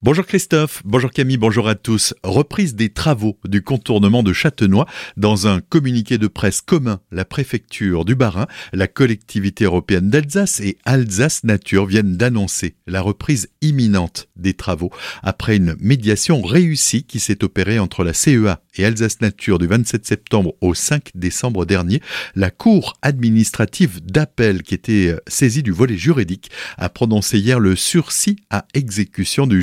Bonjour Christophe, bonjour Camille, bonjour à tous. Reprise des travaux du contournement de Châtenois dans un communiqué de presse commun. La préfecture du Bas-Rhin, la collectivité européenne d'Alsace et Alsace Nature viennent d'annoncer la reprise imminente des travaux après une médiation réussie qui s'est opérée entre la CEA et Alsace Nature du 27 septembre au 5 décembre dernier. La cour administrative d'appel qui était saisie du volet juridique a prononcé hier le sursis à exécution du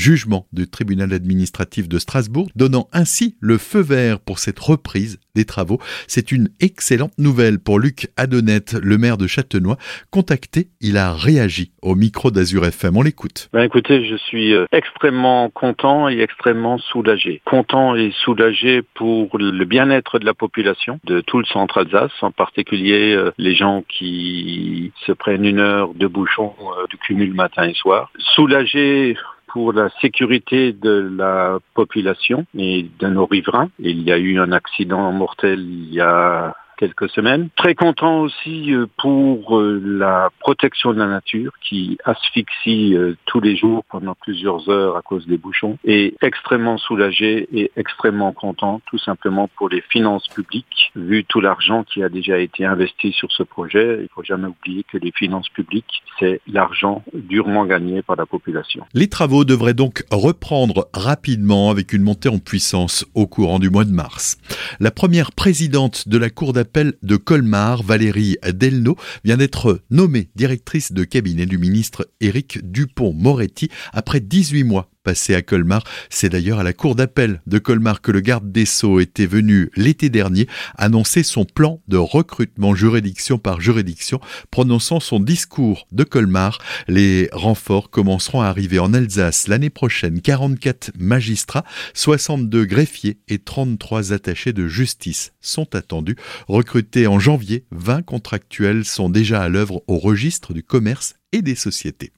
du tribunal administratif de Strasbourg, donnant ainsi le feu vert pour cette reprise des travaux. C'est une excellente nouvelle pour Luc Adonnette, le maire de Châtenois. Contacté, il a réagi au micro d'Azur FM. On l'écoute. Ben écoutez, je suis euh, extrêmement content et extrêmement soulagé. Content et soulagé pour le bien-être de la population de tout le centre Alsace, en particulier euh, les gens qui se prennent une heure de bouchon euh, du cumul matin et soir. Soulagé pour la sécurité de la population et de nos riverains. Il y a eu un accident mortel il y a quelques semaines. Très content aussi euh, pour euh, la protection de la nature qui asphyxie euh, tous les jours pendant plusieurs heures à cause des bouchons et extrêmement soulagé et extrêmement content tout simplement pour les finances publiques vu tout l'argent qui a déjà été investi sur ce projet. Il faut jamais oublier que les finances publiques c'est l'argent durement gagné par la population. Les travaux devraient donc reprendre rapidement avec une montée en puissance au courant du mois de mars. La première présidente de la Cour d'appel de Colmar, Valérie Delno, vient d'être nommée directrice de cabinet du ministre Éric Dupont-Moretti après 18 mois passé à Colmar. C'est d'ailleurs à la cour d'appel de Colmar que le garde des Sceaux était venu l'été dernier annoncer son plan de recrutement juridiction par juridiction, prononçant son discours de Colmar. Les renforts commenceront à arriver en Alsace l'année prochaine. 44 magistrats, 62 greffiers et 33 attachés de justice sont attendus. Recrutés en janvier, 20 contractuels sont déjà à l'œuvre au registre du commerce et des sociétés.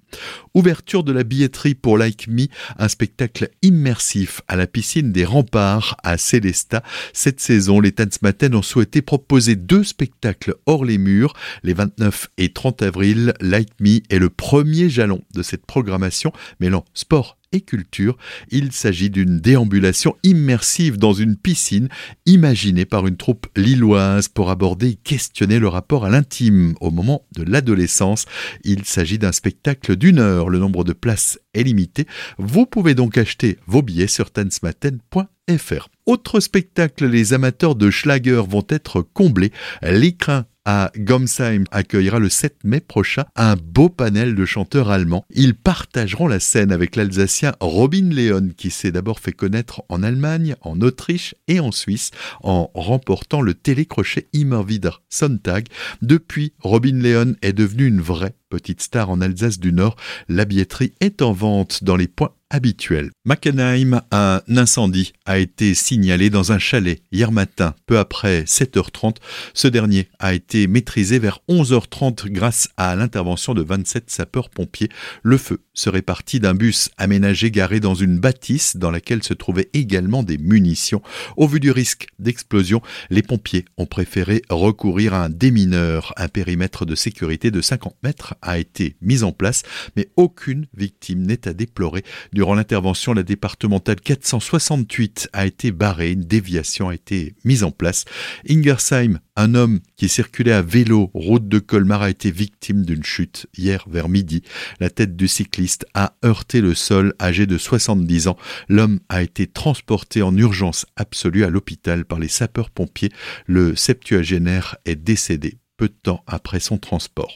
Ouverture de la billetterie pour Like Me, un spectacle immersif à la piscine des remparts à Célestat. Cette saison, les Tanzmatten ont souhaité proposer deux spectacles hors les murs. Les 29 et 30 avril, Like Me est le premier jalon de cette programmation mêlant sport et culture. Il s'agit d'une déambulation immersive dans une piscine imaginée par une troupe lilloise pour aborder et questionner le rapport à l'intime au moment de l'adolescence. Il s'agit d'un spectacle d'une heure. Le nombre de places est limité. Vous pouvez donc acheter vos billets sur tansmaten.fr. Autre spectacle, les amateurs de Schlager vont être comblés. L'écrin à Gomsheim accueillera le 7 mai prochain un beau panel de chanteurs allemands. Ils partageront la scène avec l'Alsacien Robin Leon qui s'est d'abord fait connaître en Allemagne, en Autriche et en Suisse en remportant le télécrochet Immer wieder Sonntag. Depuis, Robin Leon est devenu une vraie petite star en Alsace du Nord. La billetterie est en vente dans les points habituel. Mackenheim, un incendie a été signalé dans un chalet hier matin, peu après 7h30. Ce dernier a été maîtrisé vers 11h30 grâce à l'intervention de 27 sapeurs-pompiers. Le feu serait parti d'un bus aménagé garé dans une bâtisse dans laquelle se trouvaient également des munitions. Au vu du risque d'explosion, les pompiers ont préféré recourir à un démineur. Un périmètre de sécurité de 50 mètres a été mis en place, mais aucune victime n'est à déplorer. Durant l'intervention, la départementale 468 a été barrée, une déviation a été mise en place. Ingersheim, un homme qui circulait à vélo route de Colmar a été victime d'une chute hier vers midi. La tête du a heurté le sol âgé de 70 ans. L'homme a été transporté en urgence absolue à l'hôpital par les sapeurs-pompiers. Le septuagénaire est décédé peu de temps après son transport.